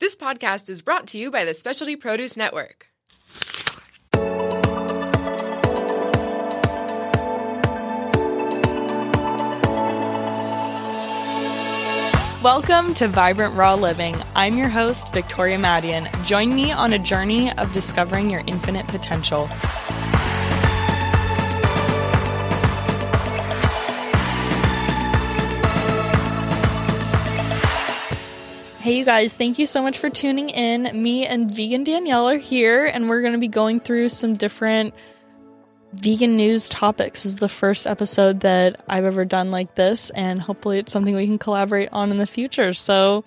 This podcast is brought to you by the Specialty Produce Network. Welcome to Vibrant Raw Living. I'm your host, Victoria Madian. Join me on a journey of discovering your infinite potential. Hey, you guys, thank you so much for tuning in. Me and Vegan Danielle are here, and we're going to be going through some different vegan news topics. This is the first episode that I've ever done like this, and hopefully, it's something we can collaborate on in the future. So,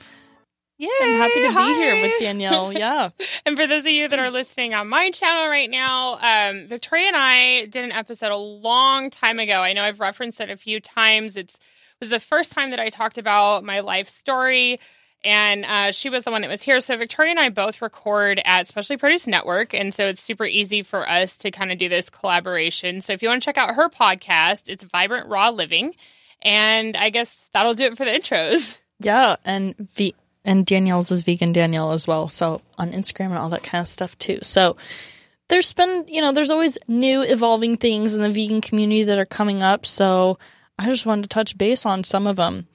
yeah, I'm happy to hi. be here with Danielle. Yeah. and for those of you that are listening on my channel right now, um, Victoria and I did an episode a long time ago. I know I've referenced it a few times. It's it was the first time that I talked about my life story. And uh, she was the one that was here. So Victoria and I both record at Specialty Produce Network, and so it's super easy for us to kind of do this collaboration. So if you want to check out her podcast, it's Vibrant Raw Living, and I guess that'll do it for the intros. Yeah. And ve- and Danielle's is vegan Danielle as well. So on Instagram and all that kind of stuff too. So there's been, you know, there's always new evolving things in the vegan community that are coming up. So I just wanted to touch base on some of them.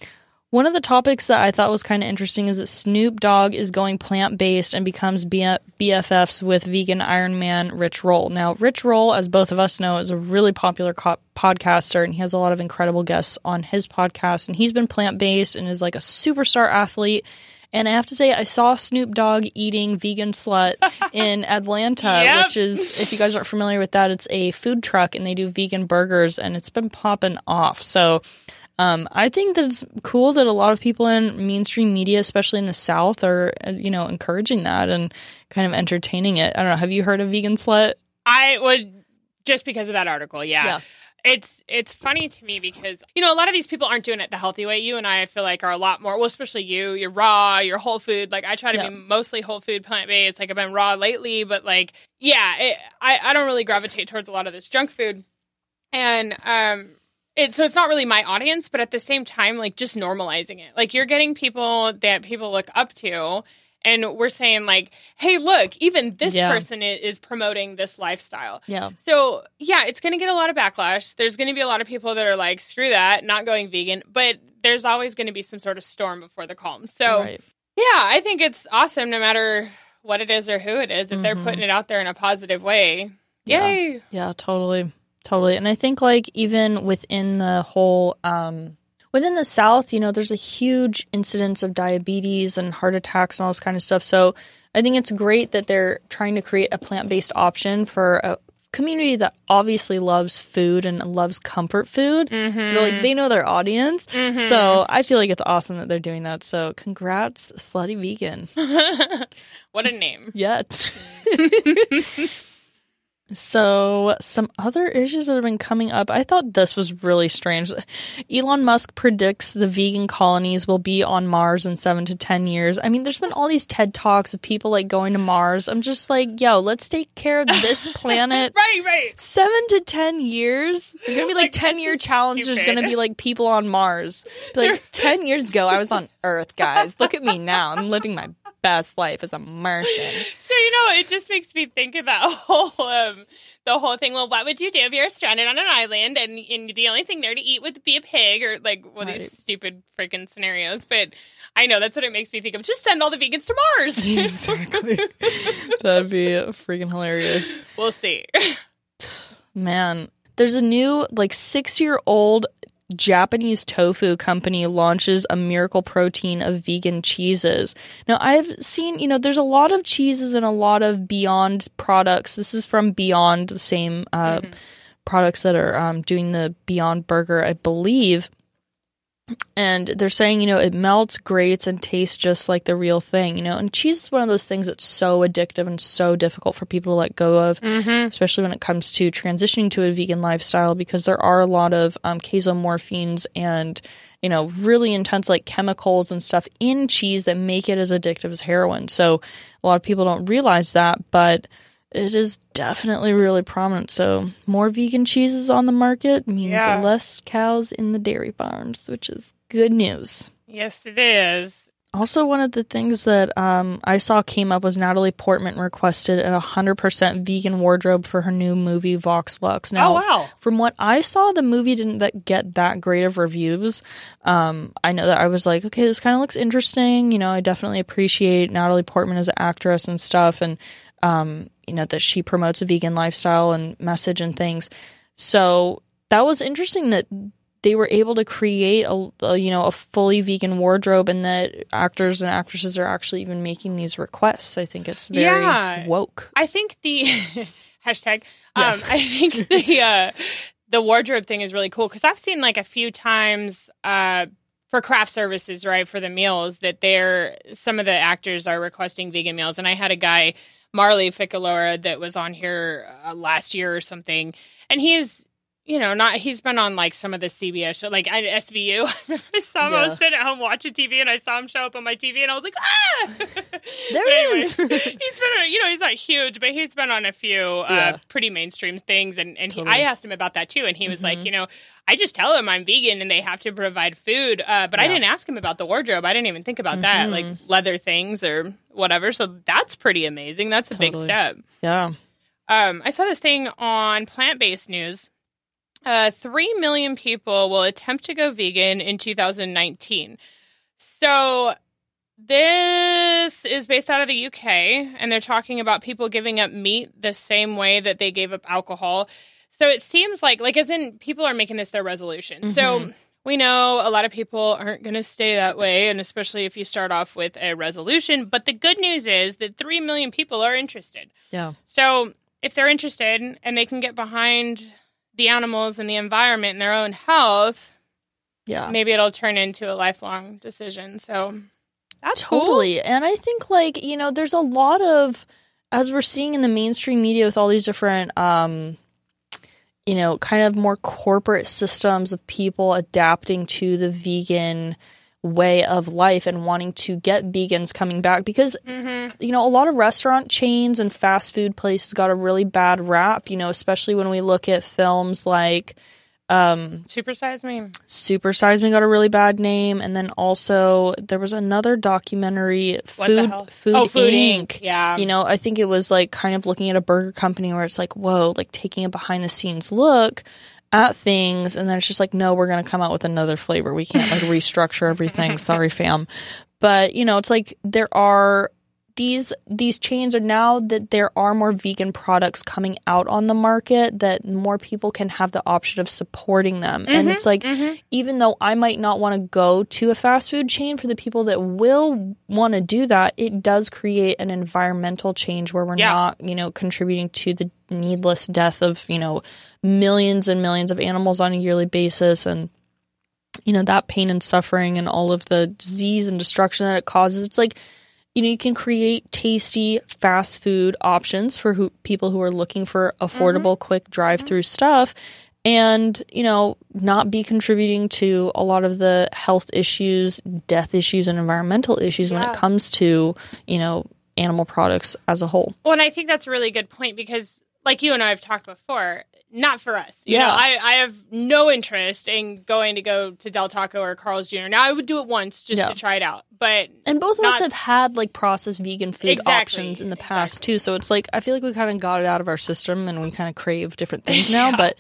One of the topics that I thought was kind of interesting is that Snoop Dogg is going plant based and becomes BFFs with vegan Iron Man Rich Roll. Now, Rich Roll, as both of us know, is a really popular co- podcaster and he has a lot of incredible guests on his podcast. And he's been plant based and is like a superstar athlete. And I have to say, I saw Snoop Dogg eating vegan slut in Atlanta, Yep. which is, if you guys aren't familiar with that, it's a food truck and they do vegan burgers and it's been popping off. So, um, I think that it's cool that a lot of people in mainstream media, especially in the South, are uh, you know encouraging that and kind of entertaining it. I don't know. Have you heard of vegan slut? I would just because of that article, yeah. Yeah. It's it's funny to me because you know a lot of these people aren't doing it the healthy way. You and I, I feel like are a lot more. Well, especially you. You're raw. You're whole food. Like I try to Yeah. be mostly whole food, plant based. Like I've been raw lately, but like yeah, it, I I don't really gravitate towards a lot of this junk food, and um. It, so it's not really my audience, but at the same time, like just normalizing it. Like you're getting people that people look up to, and we're saying like, "Hey, look, even this Yeah. person is, is promoting this lifestyle." Yeah, So, yeah, it's going to get a lot of backlash. There's going to be a lot of people that are like, screw that, not going vegan. But there's always going to be some sort of storm before the calm. So, right. yeah, I think it's awesome no matter what it is or who it is. If they're Mhm. putting it out there in a positive way, Yeah. yay. Yeah, totally. Totally. And I think like even within the whole um within the South, you know, there's a huge incidence of diabetes and heart attacks and all this kind of stuff. So I think it's great that they're trying to create a plant based option for a community that obviously loves food and loves comfort food. So like they know their audience. So I feel like it's awesome that they're doing that. So congrats, slutty vegan. what a name. yet. so, some other issues that have been coming up. I thought this was really strange. Elon Musk predicts the vegan colonies will be on Mars in seven to 10 years. I mean, there's been all these TED Talks of people like going to Mars. I'm just like, yo, let's take care of this planet. Right, right. Seven to 10 years? There's gonna be like, Like, 10 year is challenge. There's gonna be like people on Mars. Be like 10 years ago, I was on Earth, guys. Look at me now. I'm living my best life as a Martian. So, you know, it just makes me think of that whole, um, the whole thing. Well, what would you do if you're stranded on an island and, and the only thing there to eat would be a pig or like one of Right. these stupid freaking scenarios? But I know that's what it makes me think of. Just send all the vegans to Mars. exactly. That'd be freaking hilarious. we'll see. Man, there's a new like 6-year-old Japanese tofu company launches a miracle protein of vegan cheeses. Now, I've seen, you know, there's a lot of cheeses and a lot of Beyond products. This is from Beyond, the same uh, products that are um, doing the Beyond Burger, I believe. And they're saying, you know, it melts, grates, and tastes just like the real thing, you know. And cheese is one of those things that's so addictive and so difficult for people to let go of, especially when it comes to transitioning to a vegan lifestyle, because there are a lot of um, casomorphins and, you know, really intense like chemicals and stuff in cheese that make it as addictive as heroin. So a lot of people don't realize that, but it is definitely really prominent. So more vegan cheeses on the market means Yeah. less cows in the dairy farms, which is good news. yes, it is. Also, one of the things that um, I saw came up was Natalie Portman requested a 100% vegan wardrobe for her new movie Vox Lux. Now, oh wow. from what I saw, the movie didn't that get that great of reviews. Um, I know that I was like, okay, this kind of looks interesting. You know, I definitely appreciate Natalie Portman as an actress and stuff, and um, you know that she promotes a vegan lifestyle and message and things. So that was interesting that they were able to create a, a, you know a fully vegan wardrobe and that actors and actresses are actually even making these requests i think it's very Yeah. woke I think the hashtag. Um, Yes. I think the uh, the wardrobe thing is really cool because I've seen like a few times uh, for craft services, right, for the meals that they're some of the actors are requesting vegan meals, and I had a guy Marley Ficalora that was on here uh, last year or something, and he's. You know, not he's been on like some of the CBS show, like I- SVU. I saw him. I was sitting at home watching TV, and I saw him show up on my TV, and I was like, ah! There it is. he's been, on, you know, he's not huge, but he's been on a few uh, pretty mainstream things. And, and he, Totally. I asked him about that too. And he was like, Mhm. you know, I just tell him I'm vegan and they have to provide food. Uh, but I didn't ask him about the wardrobe. I didn't even think about that, Mhm. like leather things or whatever. So that's pretty amazing. That's a big step. yeah Um, I saw this thing on plant based news. Uh, Three million people will attempt to go vegan in 2019. So, this is based out of the UK, and they're talking about people giving up meat the same way that they gave up alcohol. So, it seems like, like, as in, people are making this their resolution. So, Mhm. we know a lot of people aren't going to stay that way, and especially if you start off with a resolution. But the good news is that 3 million people are interested. yeah So if they're interested and they can get behind the animals and the environment and their own health, yeah maybe it'll turn into a lifelong decision. So that's cool. totally and i think like you know there's a lot of as we're seeing in the mainstream media with all these different um you know kind of more corporate systems of people adapting to the vegan way of life and wanting to get vegans coming back because hmm you know, a lot of restaurant chains and fast food places got a really bad rap, you know, especially when we look at films like um Supersize me. Super Size Me got a really bad name and then also there was another documentary What Food? Food, oh, Food Inc. Inc. Yeah. You know, I think it was like kind of looking at a burger company where it's like, whoa, like taking a behind the scenes look at things and then it's just like, no, we're gonna come out with another flavor. We can't like restructure everything. Sorry, fam. But you know, it's like there are these these chains are now that there are more vegan products coming out on the market that more people can have the option of supporting them. And it's like Mhm. even though I might not want to go to a fast food chain for the people that will want to do that, it does create an environmental change where we're Yeah. not, you know, contributing to the needless death of, you know, millions and millions of animals on a yearly basis and you know that pain and suffering and all of the disease and destruction that it causes. It's like you know you can create tasty fast food options for who, people who are looking for affordable mm-hmm. quick drive-through mm-hmm. stuff. And you know not be contributing to a lot of the health issues death issues and environmental issues when it comes to you know animal products as a whole. Well, and I think that's a really good point because, like you and I have talked before, not for us. You Yeah. know, I, I have no interest in going to go to Del Taco or Carl's Jr. Now, I would do it once just Yeah. to try it out, but and both of us have had like processed vegan food Exactly. options in the past too so it's like i feel like we kind of got it out of our system and we kind of crave different things now Yeah. but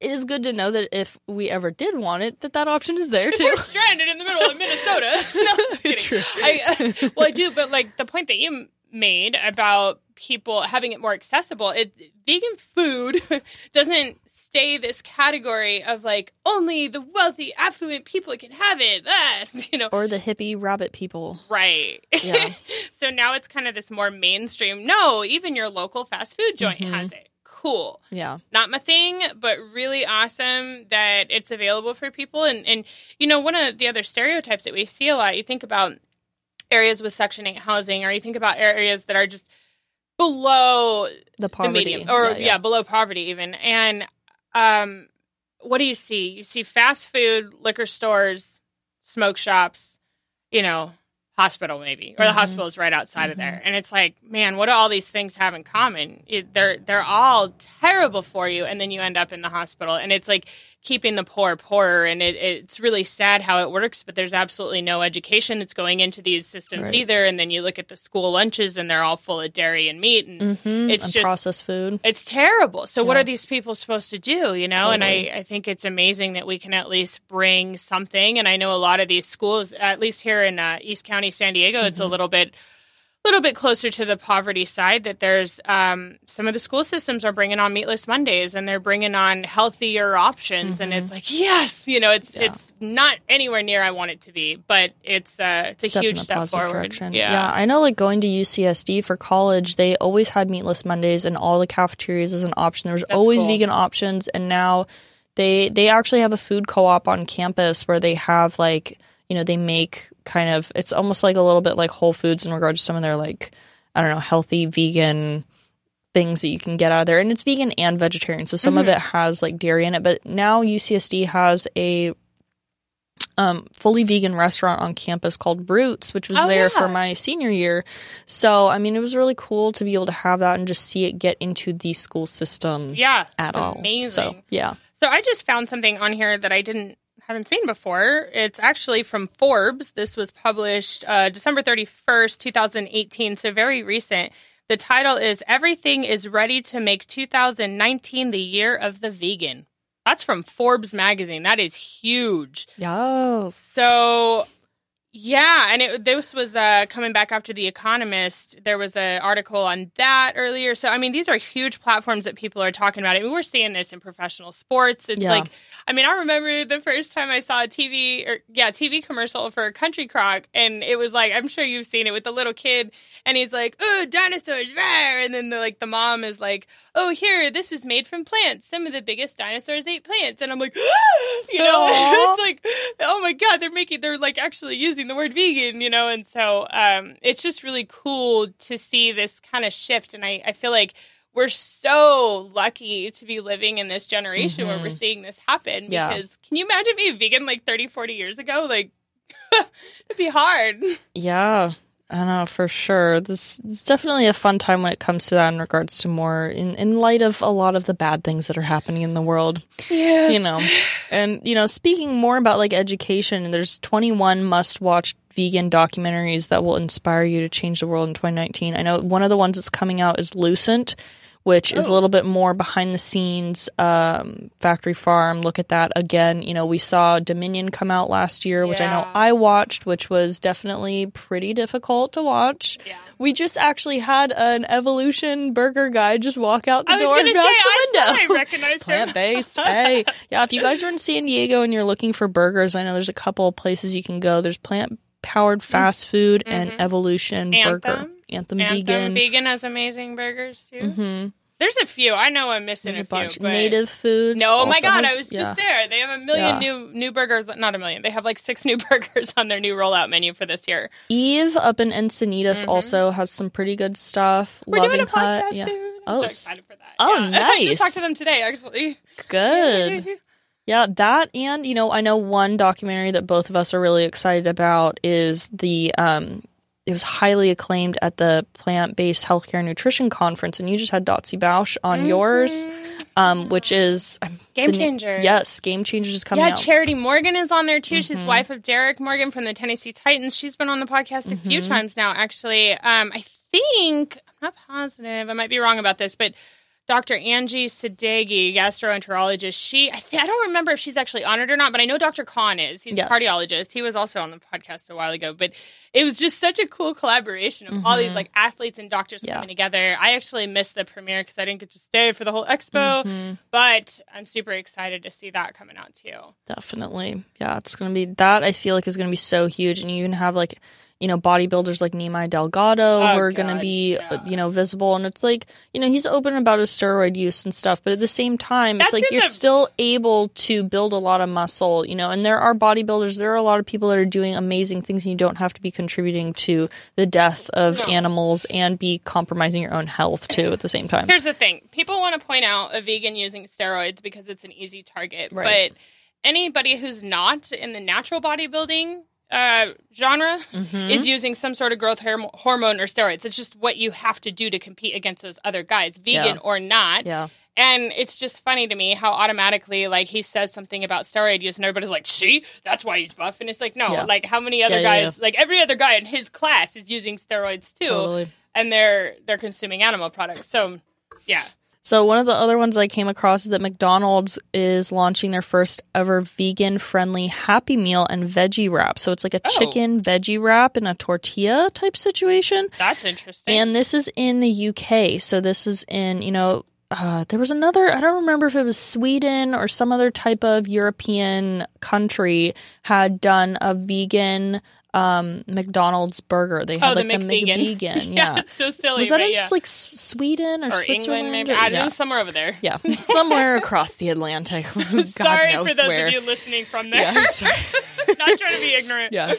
it is good to know that if we ever did want it that that option is there too we're stranded in the middle of Minnesota. no, just kidding. True. I, uh, well, I do, but like the point that you made about people having it more accessible, it vegan food doesn't stay this category of like only the wealthy, affluent people can have it. Ah, you know, or the hippie rabbit people right? Yeah. so now it's kind of this more mainstream. No, even your local fast food joint Mhm. has it. Cool yeah not my thing, but really awesome that it's available for people. And and you know, one of the other stereotypes that we see a lot, you think about areas with Section Eight housing, or you think about areas that are just below the poverty the or yeah, below poverty even. And um, what do you see? You see fast food, liquor stores, smoke shops, you know, hospital maybe, or the Mhm. hospital is right outside of Mhm. there. And it's like, man, what do all these things have in common? It, they're they're all terrible for you, and then you end up in the hospital. And it's like keeping the poor poorer, and it, it's really sad how it works. But there's absolutely no education that's going into these systems Right. either. And then you look at the school lunches, and they're all full of dairy and meat, and Mhm, it's and just processed food. it's terrible. So what are these people supposed to do? You know, and I, I think it's amazing that we can at least bring something. And I know a lot of these schools, at least here in uh, East County, San Diego, it's a Mm-hmm. little bit little bit closer to the poverty side that there's um, some of the school systems are bringing on meatless mondays and they're bringing on healthier options and it's like yes you know it's Mm-hmm. Yeah. it's not anywhere near i want it to be but it's uh it's a step huge step forward direction. yeah I know. Like going to UCSD for college, they always had meatless Mondays, and all the cafeterias as an option. There was That's always cool. vegan options, and now they they actually have a food co-op on campus where they have like you know they make kind of it's almost like a little bit like Whole Foods in regards to some of their like I don't know healthy vegan things that you can get out of there and it's vegan and vegetarian so some of Mm-hmm. it has like dairy in it but now UCSD has a um, fully vegan restaurant on campus called Roots, which was Oh, there yeah. for my senior year. So, I mean, it was really cool to be able to have that and just see it get into the school system yeah at all. amazing So, yeah. So I just found something on here that I didn't haven't seen before. It's actually from Forbes. This was published uh, December thirty first, two thousand eighteen. So very recent. The title is "Everything is Ready to Make 2019 the Year of the Vegan." That's from Forbes magazine. That is huge. Yes. So, yeah, and it, this was uh, coming back after The Economist. There was an article on that earlier. So, I mean, these are huge platforms that people are talking about. I mean, we're seeing this in professional sports. It's Yeah. like, I mean, I remember the first time I saw a TV or yeah, TV commercial for Country Crock, and it was like, I'm sure you've seen it with the little kid, and he's like, "Oh, dinosaurs!" rah," And then the like the mom is like, "Oh, here, this is made from plants. Some of the biggest dinosaurs ate plants." And I'm like, you know, it's like, oh my god, they're making, they're like actually using the word vegan, you know, and so um, it's just really cool to see this kind of shift, and I I feel like we're so lucky to be living in this generation where we're seeing this happen Yeah. because can you imagine being vegan like 30 40 years ago like it'd be hard Yeah. I know for sure. This is definitely a fun time when it comes to that in regards to more in, in light of a lot of the bad things that are happening in the world. yeah you know and you know speaking more about like education there's 21 must watch vegan documentaries that will inspire you to change the world in 2019 i know one of the ones that's coming out is lucent which is a Oh. little bit more behind the scenes um, factory farm look at that again you know we saw dominion come out last year which i know i watched which was definitely pretty difficult to watch Yeah. we just actually had an evolution burger guy just walk out the i door and say across the I, window I recognized her plant based. hey, yeah. If you guys are in San Diego and you're looking for burgers, I know there's a couple of places you can go. There's plant powered fast food and Evolution Burger, Mm-hmm. Anthem. Anthem, Anthem Vegan. vegan has amazing burgers too hmm there's a few i know i'm missing There's a a, bunch. few Native foods. no oh my god has- i was yeah. just there they have a million Yeah. new new burgers not a million they have like six new burgers on their new rollout menu for this year Eve up in Encinitas also has some pretty good stuff. Mm-hmm. we're Loving doing a Hut, podcast yeah. soon. I'm Oh, so excited that oh, Yeah. i just nice. talked to them today actually Good. Yeah, that and you know, I know one documentary that both of us are really excited about is the um it was highly acclaimed at the plant-based healthcare nutrition conference and you just had Dotsie Bausch on yours um which is Game the Changer. yes, Game Changers is coming Yeah, out. Charity Morgan is on there too. Mm-hmm. She's wife of Derrick Morgan from the Tennessee Titans. She's been on the podcast a Mm-hmm. few times now, actually. Um, I think I'm not positive. I might be wrong about this, but Dr. Angie Sadeghi, gastroenterologist, she I, th- I don't remember if she's actually honored or not, but I know Dr. Kahn is. He's Yes. a cardiologist. He was also on the podcast a while ago, but it was just such a cool collaboration of all these like athletes and doctors Mm-hmm. Yeah. coming together. I actually missed the premiere because I didn't get to stay for the whole expo, Mm-hmm. but I'm super excited to see that coming out too. Definitely. Yeah, it's going to be that I feel like is going to be so huge and you even have like you know bodybuilders like Nimai Delgado Oh, who are going to be yeah. uh, you know visible and it's like you know he's open about his steroid use and stuff but at the same time That's it's like you're the- still able to build a lot of muscle you know and there are bodybuilders there are a lot of people that are doing amazing things and you don't have to be contributing to the death of No. animals and be compromising your own health too at the same time Here's the thing: people want to point out a vegan using steroids because it's an easy target, Right. but anybody who's not in the natural bodybuilding uh, genre Mm-hmm. is using some sort of growth hormone or steroids. It's just what you have to do to compete against those other guys, vegan Yeah. or not. yeah And it's just funny to me how automatically like he says something about steroid use and everybody's like, see, that's why he's buff. And it's like, no, Yeah. like how many other Yeah, guys like every other guy in his class is using steroids too. Totally. And they're they're consuming animal products. So yeah. So one of the other ones I came across is that McDonald's is launching their first ever vegan friendly Happy Meal and veggie wrap. So it's like a Oh. chicken veggie wrap in a tortilla type situation. That's interesting. And this is in the UK. So this is in, you know, uh, there was another, I don't remember if it was Sweden or some other type of European country had done a vegan um, McDonald's burger. They had oh, like the McVegan. McVegan. yeah, Yeah. it's so silly. Was that in yeah. like Sweden or, or Switzerland? England, maybe. or- I don't yeah. know, somewhere over there. Yeah, somewhere across the Atlantic. God Sorry knows for those where. of you listening from there. Yeah. Not trying to be ignorant. yeah.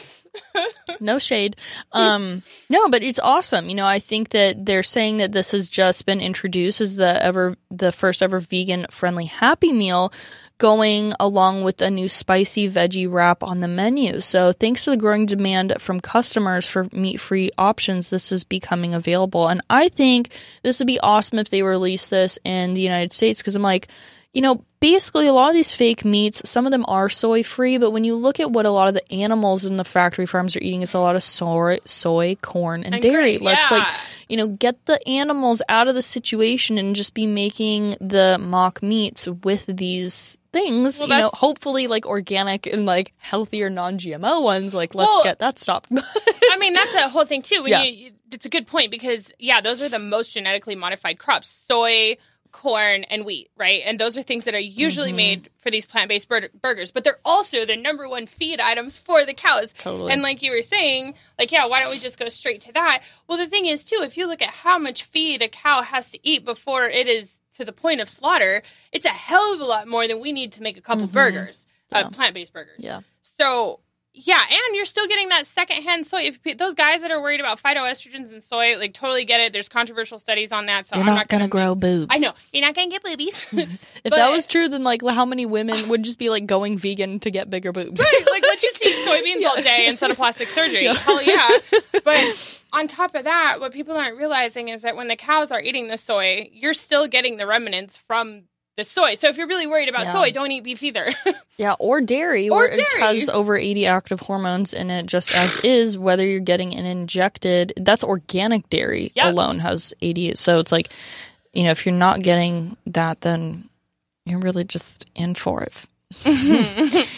No shade. Um no, but it's awesome. You know, I think that they're saying that this has just been introduced as the ever the first ever vegan friendly happy meal going along with a new spicy veggie wrap on the menu. So, thanks to the growing demand from customers for meat-free options, this is becoming available. And I think this would be awesome if they release this in the United States cuz I'm like you know, basically a lot of these fake meats, some of them are soy free, but when you look at what a lot of the animals in the factory farms are eating, it's a lot of soy, soy, corn, and, And dairy. grain, Let's like, you know, get the animals out of the situation and just be making the mock meats with these things, Well, you know, hopefully like organic and like healthier non-GMO ones. Like, let's Well- get that stopped. I mean, that's a whole thing too. When Yeah. you, it's a good point because yeah, those are the most genetically modified crops: soy, corn, and wheat. Right, and those are things that are usually Mm-hmm. made for these plant-based bur- burgers. But they're also the number one feed items for the cows. Totally. And like you were saying, like yeah, why don't we just go straight to that? Well, the thing is too, if you look at how much feed a cow has to eat before it is to the point of slaughter, it's a hell of a lot more than we need to make a couple burgers, Mm-hmm. Yeah. uh, plant-based burgers. yeah. So yeah, and you're still getting that secondhand soy. If those guys that are worried about phytoestrogens and soy, like totally get it. There's controversial studies on that, so You're I'm not, not gonna, gonna grow boobs. I know you're not gonna get boobies. If But- that was true, then like how many women would just be like going vegan to get bigger boobs? like let's just eat soybeans all day instead of plastic surgery. Hell yeah! But on top of that, what people aren't realizing is that when the cows are eating the soy, you're still getting the remnants from the soy. So if you're really worried about Yeah. soy, don't eat beef either. Yeah, or dairy, Or dairy. has over 80 active hormones in it, just as is, whether you're getting an injected, that's organic dairy Yep. alone has 80. So it's like, you know, if you're not getting that, then you're really just in for it.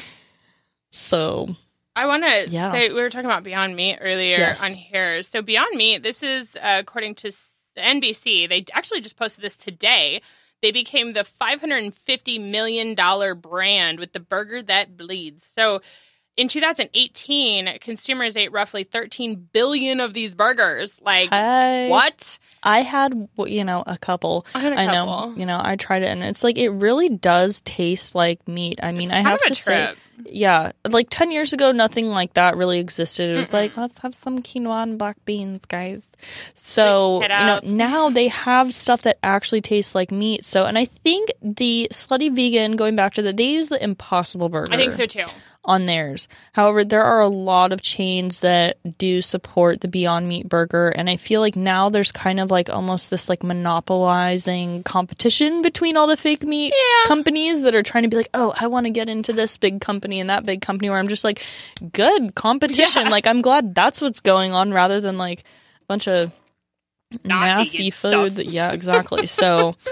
so, I want to Yeah. say we were talking about Beyond Meat earlier Yes. on here. So Beyond Meat, this is uh, according to NBC. They actually just posted this today. They became the 550 million dollar brand with the burger that bleeds. So in 2018, consumers ate roughly 13 billion of these burgers. Like I, what? I had, you know, a couple. I had a I know, you know, I tried it and it's like, it really does taste like meat. I mean, I have to say. Yeah, like 10 years ago, nothing like that really existed. It was Mm-mm. like, let's have some quinoa and black beans, guys. So, you know, now they have stuff that actually tastes like meat. So, and I think the Slutty Vegan, going back to that, they use the Impossible Burger I think so too. on theirs. However, there are a lot of chains that do support the Beyond Meat burger, and I feel like now there's kind of like almost this like monopolizing competition between all the fake meat Yeah. companies that are trying to be like, oh, I want to get into this big company and that big company. Where I'm just like, good competition. Yeah. Like I'm glad that's what's going on rather than like bunch of Not nasty food. That, yeah, exactly. so.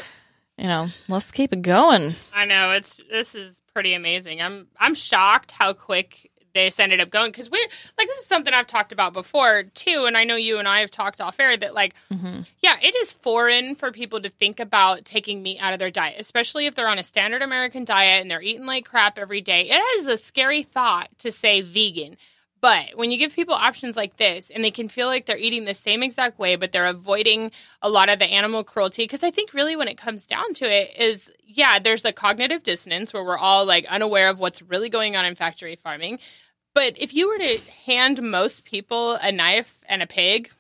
You know, let's keep it going. I know it's this is pretty amazing. I'm I'm shocked how quick this ended up going because we're like this is something I've talked about before too, and I know you and I have talked off air that like hmm yeah, it is foreign for people to think about taking meat out of their diet, especially if they're on a standard American diet and they're eating like crap every day. It is a scary thought to say vegan. But when you give people options like this and they can feel like they're eating the same exact way, but they're avoiding a lot of the animal cruelty, because I think really when it comes down to it is, yeah, there's the cognitive dissonance where we're all like unaware of what's really going on in factory farming. But if you were to hand most people a knife and a pig,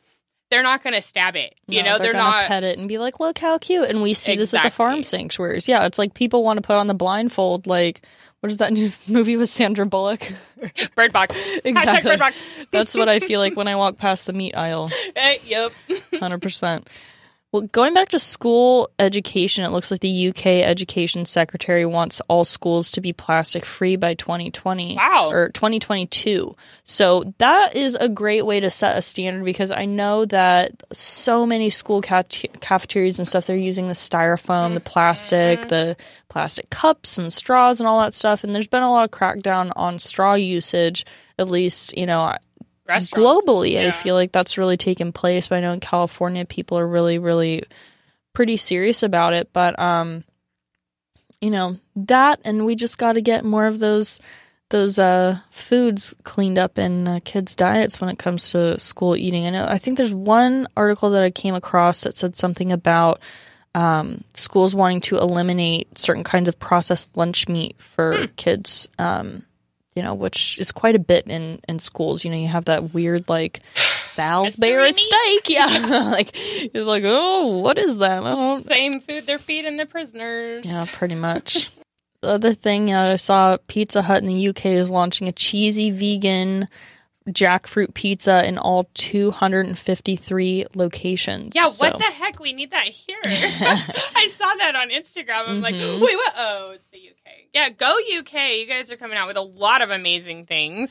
they're not going to stab it. You No, know, they're, they're, gonna not. pet it and be like, "Look how cute!" And we see this at the farm sanctuaries. Yeah, it's like people want to put on the blindfold. Like, what is that new movie with Sandra Bullock? Bird box. Exactly. bird box. That's what I feel like when I walk past the meat aisle. Eh, yep. Hundred percent. Well, going back to school education, it looks like the UK Education Secretary wants all schools to be plastic free by 2020 Wow. or 2022. So that is a great way to set a standard because I know that so many school cafet- cafeterias and stuff they're using the styrofoam, the plastic, mm-hmm. the plastic cups and straws and all that stuff and there's been a lot of crackdown on straw usage at least, you know, Globally i feel like that's really taken place but i know in california people are really really pretty serious about it. But um you know that and we just got to get more of those those uh foods cleaned up in uh, kids diets when it comes to school eating. I know i think there's one article that i came across that said something about um, schools wanting to eliminate certain kinds of processed lunch meat for kids um, you know, which is quite a bit in in schools. You know, you have that weird like Salisbury steak, yeah. like it's like, oh, what is that? Same food they're feeding the prisoners. Yeah, pretty much. the other thing uh, I saw, Pizza Hut in the UK is launching a cheesy vegan jackfruit pizza in all 253 locations. Yeah, So- what the heck? We need that here. I saw that on Instagram. I'm like, Mhm. wait, what? Oh, it's the UK. Yeah, go UK. You guys are coming out with a lot of amazing things.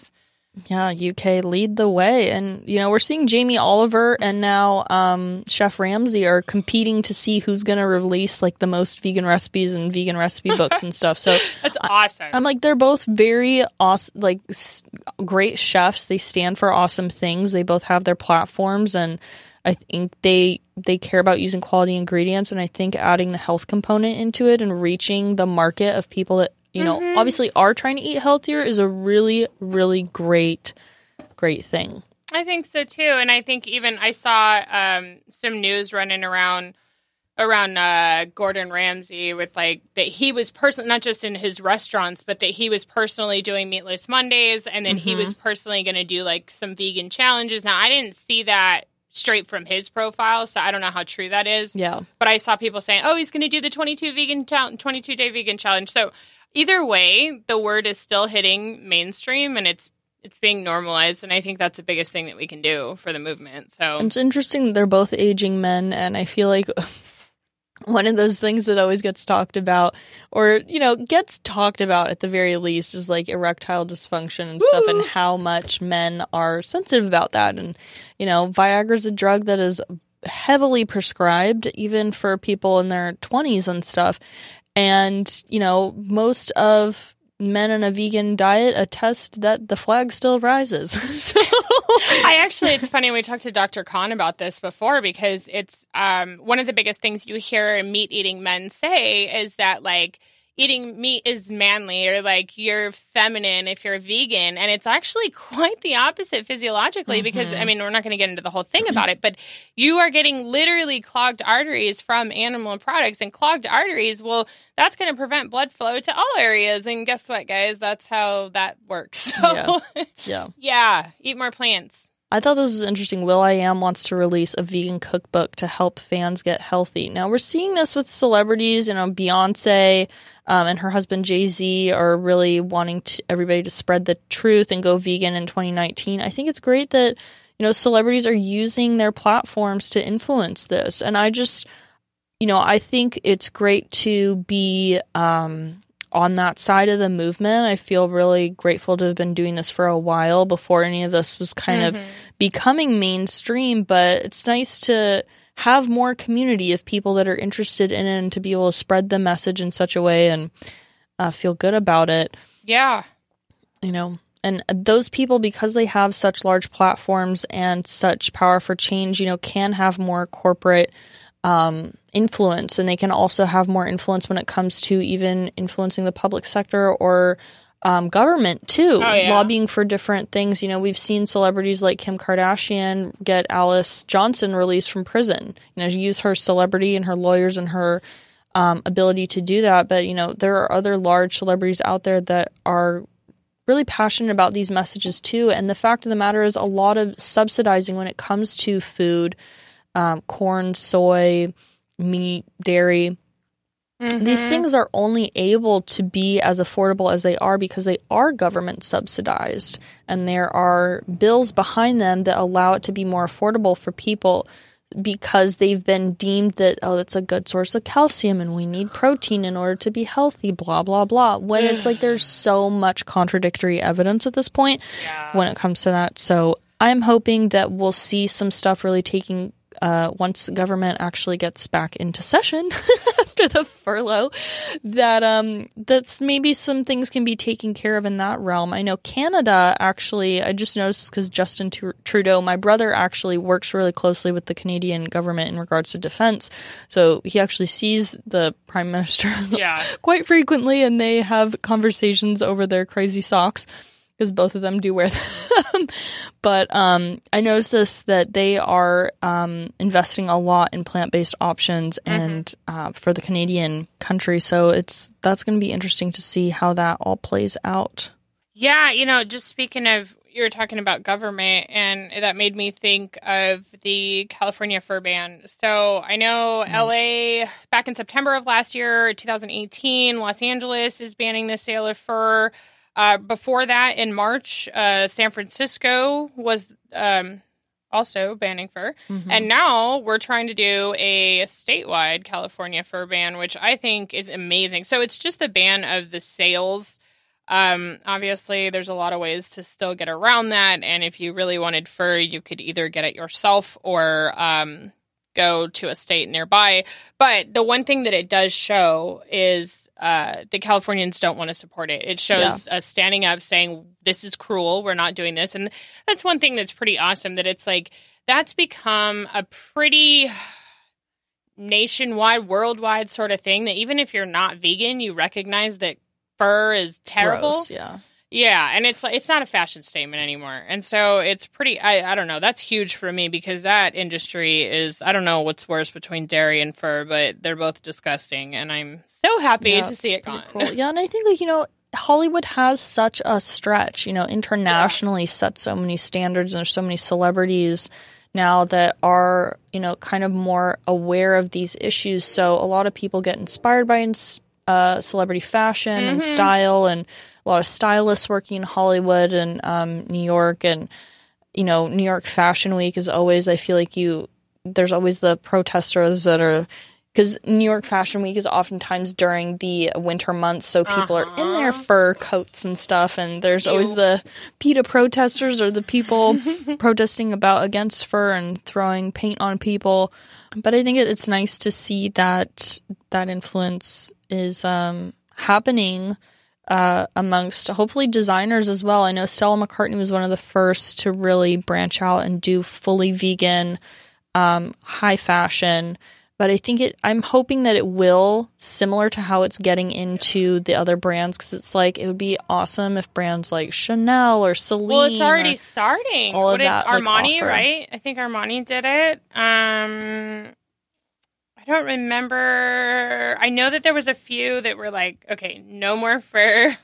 Yeah, UK lead the way. And, you know, we're seeing Jamie Oliver and now um, Chef Ramsay are competing to see who's going to release like the most vegan recipes and vegan recipe books and stuff. So That's awesome. I'm like, they're both very awesome, like s- great chefs. They stand for awesome things. They both have their platforms and I think they they care about using quality ingredients and I think adding the health component into it and reaching the market of people that you know obviously are trying to eat healthier is a really really great great thing. I think so too, and I think even I saw um, some news running around around uh, Gordon Ramsay with like that he was personally not just in his restaurants, but that he was personally doing meatless Mondays, and then he was personally going to do like some vegan challenges. Now I didn't see that straight from his profile, so I don't know how true that is. Yeah. But I saw people saying, "Oh, he's going to do the 22 vegan challenge, 22 day vegan challenge." So either way, the word is still hitting mainstream, and it's it's being normalized, and I think that's the biggest thing that we can do for the movement. So it's interesting that they're both aging men, and I feel like one of those things that always gets talked about, or you know, gets talked about at the very least, is like erectile dysfunction and stuff, and how much men are sensitive about that. And you know, Viagra's a drug that is heavily prescribed, even for people in their twenties and stuff. And you know, most of men on a vegan diet attest that the flag still rises. so, I actually, it's funny. We talked to Dr. Kahn about this before because it's um, one of the biggest things you hear meat eating men say is that like eating meat is manly or like you're feminine if you're vegan, and it's actually quite the opposite physiologically because I mm-hmm. mean we're not going to get into the whole thing about it, but you are getting literally clogged arteries from animal products, and clogged arteries, well, that's going to prevent blood flow to all areas, and guess what, guys? That's how that works. So. yeah. Yeah, eat more plants. I thought this was interesting. Will I Am wants to release a vegan cookbook to help fans get healthy. Now we're seeing this with celebrities. You know, Beyonce um, and her husband Jay Z are really wanting to, everybody to spread the truth and go vegan in 2019. I think it's great that you know celebrities are using their platforms to influence this, and I just, you know, I think it's great to be. Um, on that side of the movement. I feel really grateful to have been doing this for a while before any of this was kind of becoming mainstream, but it's nice to have more community of people that are interested in it and to be able to spread the message in such a way and uh, feel good about it, Yeah. you know. And those people, because they have such large platforms and such power for change, you know, can have more corporate um, influence and they can also have more influence when it comes to even influencing the public sector or um, government too, Oh, yeah. lobbying for different things. You know, we've seen celebrities like Kim Kardashian get Alice Johnson released from prison. You know, she used her celebrity and her lawyers and her um, ability to do that. But you know, there are other large celebrities out there that are really passionate about these messages too. And the fact of the matter is, a lot of subsidizing when it comes to food, um, corn, soy, meat, dairy. These mm-hmm. things are only able to be as affordable as they are because they are government subsidized, and there are bills behind them that allow it to be more affordable for people. because they've been deemed that oh that's a good source of calcium and we need protein in order to be healthy blah blah blah when it's like there's so much contradictory evidence at this point Yeah. when it comes to that so i'm hoping that we'll see some stuff really taking uh, once the government actually gets back into session after the furlough, that um, that's maybe some things can be taken care of in that realm. I know Canada actually. I just noticed because Justin Trudeau, my brother, actually works really closely with the Canadian government in regards to defense. So he actually sees the prime minister Yeah. quite frequently, and they have conversations over their crazy socks because both of them do wear them. but um, I noticed this that they are um, investing a lot in plant based options and uh, for the Canadian country. So it's that's going to be interesting to see how that all plays out. Yeah, you know, just speaking of, you were talking about government, and that made me think of the California fur ban. So I know LA, back in September of last year, 2018, Los Angeles is banning the sale of fur. Uh, before that, in March, uh, San Francisco was um, also banning fur. And now we're trying to do a statewide California fur ban, which I think is amazing. So it's just the ban of the sales. Um, obviously, there's a lot of ways to still get around that. And if you really wanted fur, you could either get it yourself or um, go to a state nearby. But the one thing that it does show is uh, the Californians don't want to support it. It shows us standing up saying, this is cruel. We're not doing this. And that's one thing that's pretty awesome that it's like, that's become a pretty nationwide, worldwide sort of thing that even if you're not vegan, you recognize that fur is terrible. Gross, yeah. Yeah, and it's it's not a fashion statement anymore. And so it's pretty I I don't know, that's huge for me because that industry is I don't know what's worse between dairy and fur, but they're both disgusting and I'm so happy Yeah, to see it gone. cool. Yeah, and I think like you know Hollywood has such a stretch, you know, internationally set so many standards and there's so many celebrities now that are, you know, kind of more aware of these issues. So a lot of people get inspired by ins- uh, celebrity fashion and Mm-hmm. style and a lot of stylists working in Hollywood and um, New York and you know, New York Fashion Week is always I feel like you there's always the protesters that are because New York Fashion Week is oftentimes during the winter months, so people are in their fur coats and stuff, and there's always the PETA protesters or the people protesting about against fur and throwing paint on people. But I think it, it's nice to see that that influence is um, happening uh, amongst hopefully designers as well. I know Stella McCartney was one of the first to really branch out and do fully vegan, um, high fashion. But I think it. I'm hoping that it will, similar to how it's getting into the other brands, because it's like it would be awesome if brands like Chanel or Celine. Well, it's already starting. all of did that, like, Armani, offer. right? I think Armani did it. Um I don't remember. I know that there was a few that were like, okay, no more fur.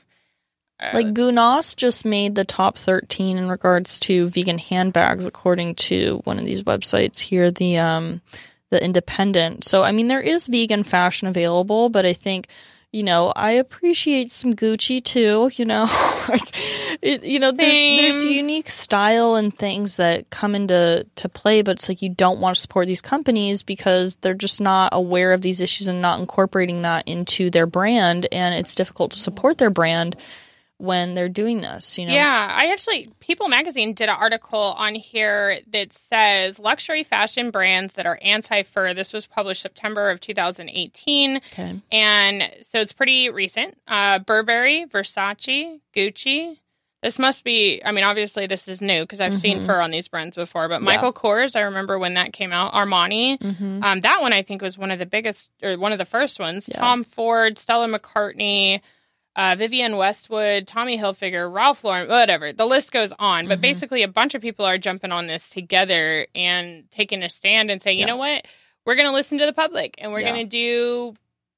Uh, Like Gunas just made the top 13 in regards to vegan handbags, according to one of these websites here, the um, the Independent. So I mean, there is vegan fashion available, but I think you know I appreciate some Gucci too. You know, like it, you know, there's there's unique style and things that come into to play, but it's like you don't want to support these companies because they're just not aware of these issues and not incorporating that into their brand, and it's difficult to support their brand when they're doing this, you know? Yeah, I actually People Magazine did an article on here that says luxury fashion brands that are anti-fur. This was published September of 2018, Okay. and so it's pretty recent. Uh, Burberry, Versace, Gucci. This must be. I mean, obviously this is new because I've seen Mhm. fur on these brands before. But Yeah. Michael Kors, I remember when that came out. Armani, Mm-hmm. um, that one I think was one of the biggest or one of the first ones. Yeah. Tom Ford, Stella McCartney, uh, Vivienne Westwood, Tommy Hilfiger, Ralph Lauren, whatever. The list goes on. But Mhm. basically, a bunch of people are jumping on this together and taking a stand and saying, you Yeah. know what, we're going to listen to the public and we're Yeah. going to do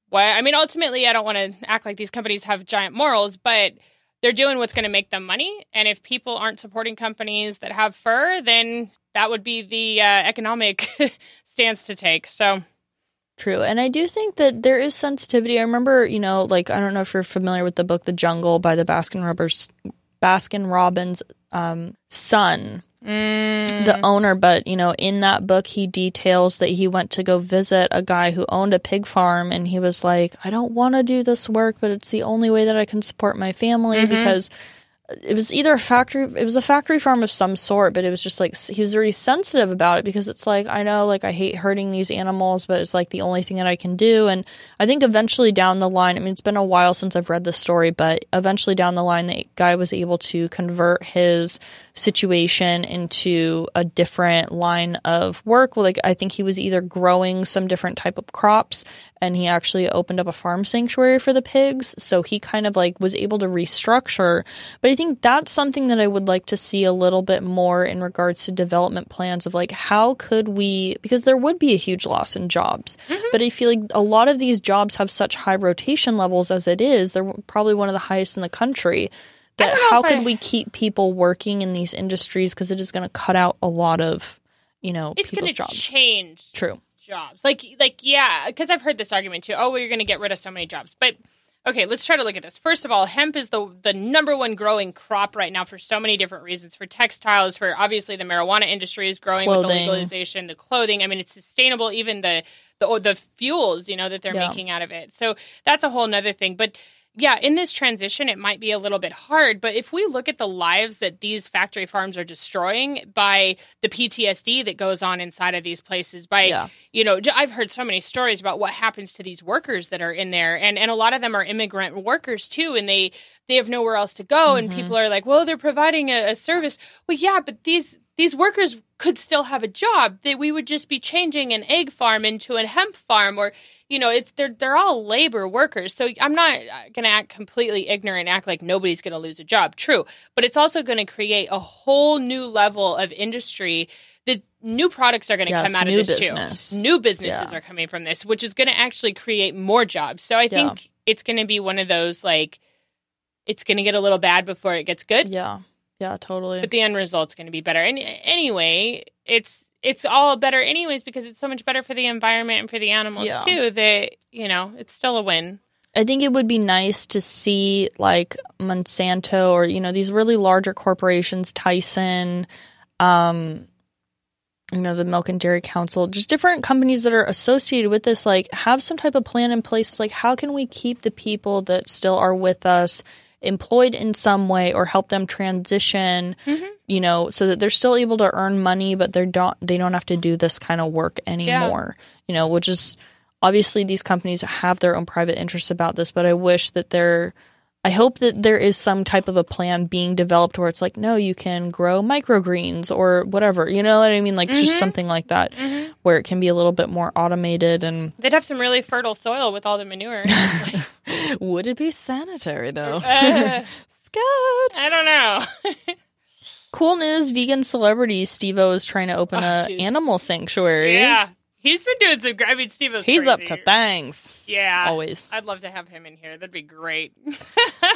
what. I mean, ultimately, I don't want to act like these companies have giant morals, but they're doing what's going to make them money. And if people aren't supporting companies that have fur, then that would be the uh, economic stance to take. So. True. And I do think that there is sensitivity. I remember, you know, like I don't know if you're familiar with the book The Jungle by the Baskin Robbins Baskin Robbins um, son. Mm. the owner, but you know, in that book, he details that he went to go visit a guy who owned a pig farm, and he was like, "I don't want to do this work, but it's the only way that I can support my family Mm-hmm. because." It was either a factory. It was a factory farm of some sort, but it was just like he was very sensitive about it because it's like I know, like I hate hurting these animals, but it's like the only thing that I can do. And I think eventually down the line, I mean, it's been a while since I've read the story, but eventually down the line, the guy was able to convert his situation into a different line of work. Like I think he was either growing some different type of crops and he actually opened up a farm sanctuary for the pigs. So he kind of like was able to restructure. But I think that's something that I would like to see a little bit more in regards to development plans of like how could we because there would be a huge loss in jobs. Mm-hmm. But I feel like a lot of these jobs have such high rotation levels as it is. They're probably one of the highest in the country. That how could I- we keep people working in these industries because it is going to cut out a lot of you know it's going people's to jobs. change True. Jobs. Like, like, yeah, because I've heard this argument too. Oh, well, you're going to get rid of so many jobs. But okay, let's try to look at this. First of all, hemp is the the number one growing crop right now for so many different reasons. For textiles, for obviously the marijuana industry is growing with the legalization, the clothing. I mean, it's sustainable. Even the the the fuels, you know, that they're Yeah. making out of it. So that's a whole nother thing. But yeah, in this transition, it might be a little bit hard. But if we look at the lives that these factory farms are destroying by the PTSD that goes on inside of these places, by Yeah. you know, I've heard so many stories about what happens to these workers that are in there, and and a lot of them are immigrant workers too, and they they have nowhere else to go, and mm-hmm. people are like, well, they're providing a, a service. Well, yeah, but these these workers could still have a job. That we would just be changing an egg farm into a hemp farm, or you know, it's they're they're all labor workers. So I'm not uh, going to act completely ignorant, act like nobody's going to lose a job. True, but it's also going to create a whole new level of industry. The new products are going to Yes, come out of this business. too. New businesses Yeah. are coming from this, which is going to actually create more jobs. So I think it's going to be one of those like it's going to get a little bad before it gets good, Yeah. Yeah, totally. but the end result's going to be better. And anyway, it's it's all better anyways because it's so much better for the environment and for the animals Yeah. too. That you know, it's still a win. I think it would be nice to see like Monsanto or you know these really larger corporations, Tyson, um, you know the Milk and Dairy Council, just different companies that are associated with this. Like have some type of plan in place. It's like how can we keep the people that still are with us employed in some way or help them transition mm-hmm. you know so that they're still able to earn money but they're don't they don't have to do this kind of work anymore you know which is obviously these companies have their own private interests about this but i wish that there i hope that there is some type of a plan being developed where it's like no you can grow microgreens or whatever you know what i mean? Like just mm-hmm. something like that mm-hmm. where it can be a little bit more automated and They'd have some really fertile soil with all the manure. Would it be sanitary though uh, Scotch. I don't know. cool news vegan celebrity steve-o is trying to open Oh, a jeez. animal sanctuary yeah, he's been doing some. I mean, Steve was he's up to things Yeah, always I'd love to have him in here. That'd be great.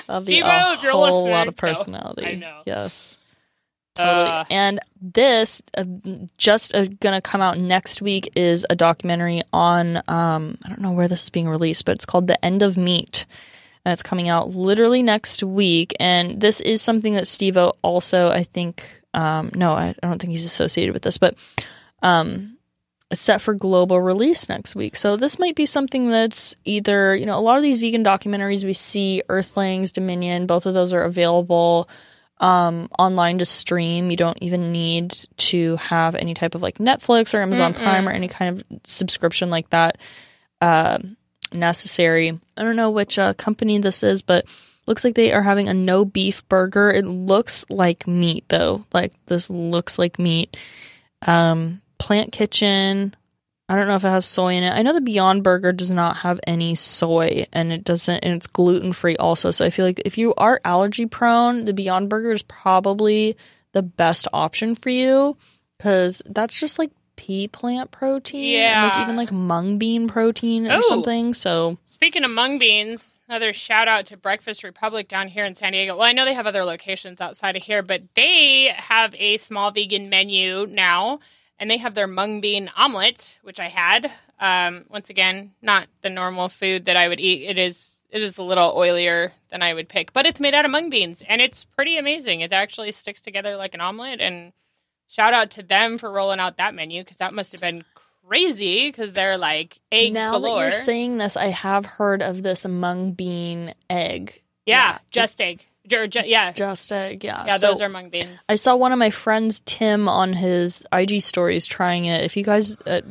That'd be Steve-O, a whole lot of No, personality. I know. Yes. Totally. Uh, and this uh, just uh, gonna come out next week is a documentary on um I don't know where this is being released, but it's called The End of Meat. And it's coming out literally next week. And this is something that Steve O also, I think, um, no, I, I don't think he's associated with this, but um, it's set for global release next week. So this might be something that's either, you know, a lot of these vegan documentaries we see, Earthlings, Dominion, both of those are available um, online to stream. You don't even need to have any type of like Netflix or Amazon Prime or any kind of subscription like that uh, necessary. I don't know which uh, company this is, but looks like they are having a no beef burger. It looks like meat though. Like this looks like meat. Um, Plant Kitchen. I don't know if it has soy in it. I know the Beyond Burger does not have any soy and it doesn't and it's gluten free also. So I feel like if you are allergy prone, the Beyond Burger is probably the best option for you cuz that's just like pea plant protein and like even like mung bean protein or Oh. something. So Speaking of mung beans, another shout out to Breakfast Republic down here in San Diego. Well, I know they have other locations outside of here, but they have a small vegan menu now, and they have their mung bean omelet, which I had. Um, once again, not the normal food that I would eat. It is it is a little oilier than I would pick, but it's made out of mung beans, and it's pretty amazing. It actually sticks together like an omelet, and shout out to them for rolling out that menu because that must have been crazy because they're like egg now galore. that you're saying this, I have heard of this mung bean egg. yeah, yeah. just egg. Or ju- yeah, Just egg, yeah. yeah, So those are mung beans. I saw one of my friends, Tim, on his IG stories trying it. If you guys, uh,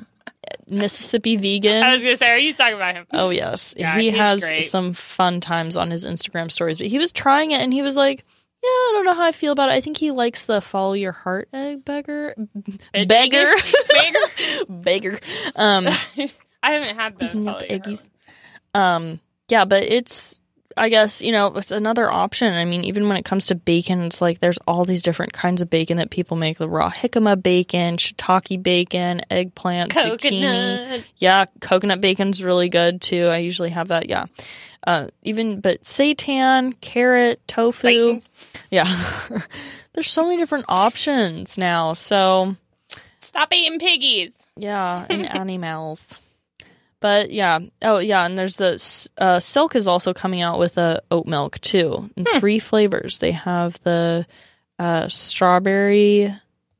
Mississippi vegan. I was gonna say, are you talking about him? Oh yes, Yeah, he has great. some fun times on his Instagram stories. But he was trying it, and he was like, "Yeah, I don't know how I feel about it. I think he likes the follow your heart egg beggar, Egg- beggar, Beggar? beggar." Um, I haven't had the follow eggies, um, yeah, but it's. I guess you know it's another option. I mean, even when it comes to bacon, it's like there's all these different kinds of bacon that people make: the raw jicama bacon, shiitake bacon, eggplant, zucchini. coconut. Yeah, coconut bacon's really good too. I usually have that. Yeah. Uh, even but seitan, carrot, tofu. Yeah. There's so many different options now. So, Stop eating piggies. yeah, and animals. But yeah. Oh, yeah, and there's the uh, Silk is also coming out with a oat milk too. In three flavors. They have the uh, strawberry,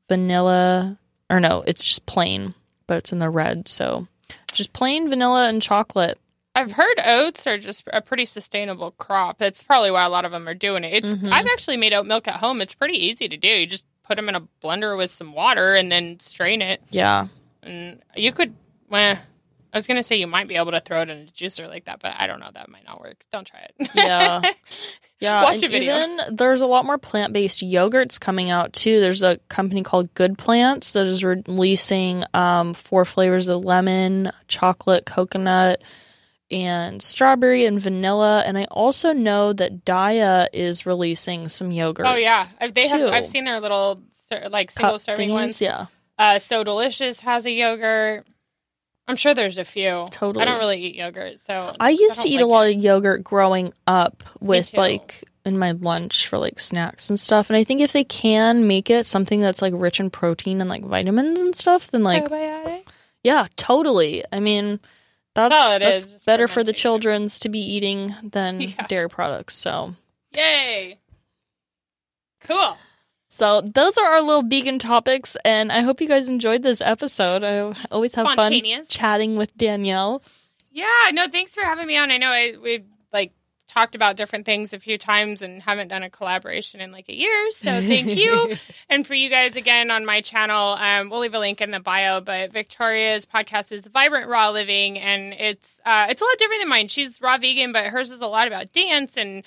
vanilla, or no, it's just plain, but it's in the red. So, just plain vanilla and chocolate. I've heard oats are just a pretty sustainable crop. That's probably why a lot of them are doing it. It's Mhm. I've actually made oat milk at home. It's pretty easy to do. You just put them in a blender with some water and then strain it. Yeah. And you could, well, I was gonna say you might be able to throw it in a juicer like that, but I don't know. That might not work. Don't try it. Yeah. Yeah, Watch and a video. Even there's a lot more plant-based yogurts coming out too. There's a company called Good Plants that is releasing um, four flavors of lemon, chocolate, coconut, and strawberry and vanilla. And I also know that Daiya is releasing some yogurts. oh yeah, I've, they have. I've seen their little like single Cup serving thingies, ones. Yeah, Uh, so delicious has a yogurt. I'm sure there's a few. Totally. I don't really eat yogurt, so I used don't to eat like a lot it. of yogurt growing up with like in my lunch for like snacks and stuff. And I think if they can make it something that's like rich in protein and like vitamins and stuff, then like Probiotic. yeah, totally. I mean, that's, that's is, better for the children's to be eating than Yeah. dairy products. So Yay! Cool. So those are our little vegan topics, and I hope you guys enjoyed this episode. I always have fun chatting with Danielle. Yeah, no, thanks for having me on. I know I we like talked about different things a few times and haven't done a collaboration in like a year. So thank you. and for you guys again on my channel, um, we'll leave a link in the bio. But Victoria's podcast is Vibrant Raw Living, and it's uh, it's a lot different than mine. She's raw vegan, but hers is a lot about dance and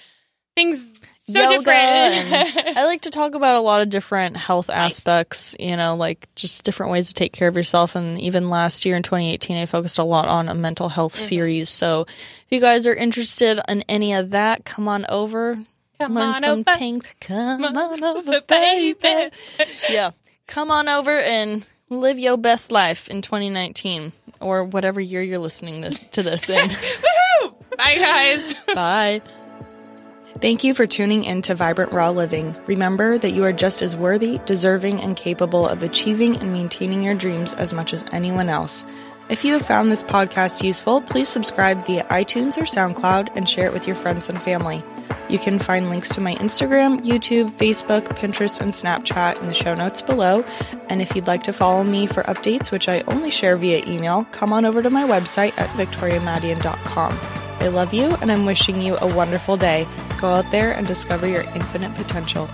things so yoga different. I like to talk about a lot of different health aspects, you know, like just different ways to take care of yourself. And even last year in 2018, I focused a lot on a mental health Mm-hmm. series. So if you guys are interested in any of that, come on over. Come learn on some over. things. Come on over, baby. baby. Yeah. Come on over and live your best life in 2019 or whatever year you're listening this, to this in. Woohoo! Bye, guys. Bye. Thank you for tuning in to Vibrant Raw Living. Remember that you are just as worthy, deserving, and capable of achieving and maintaining your dreams as much as anyone else. If you have found this podcast useful, please subscribe via iTunes or SoundCloud and share it with your friends and family. You can find links to my Instagram, YouTube, Facebook, Pinterest, and Snapchat in the show notes below. And if you'd like to follow me for updates, which I only share via email, come on over to my website at victoriamadian.com. I love you and I'm wishing you a wonderful day. Go out there and discover your infinite potential.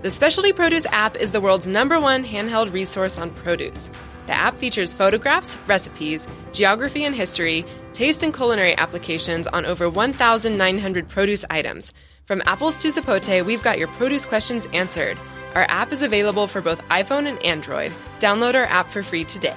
The Specialty Produce app is the world's number one handheld resource on produce. The app features photographs, recipes, geography and history, taste and culinary applications on over 1,900 produce items. From apples to zapote, we've got your produce questions answered. Our app is available for both iPhone and Android. Download our app for free today.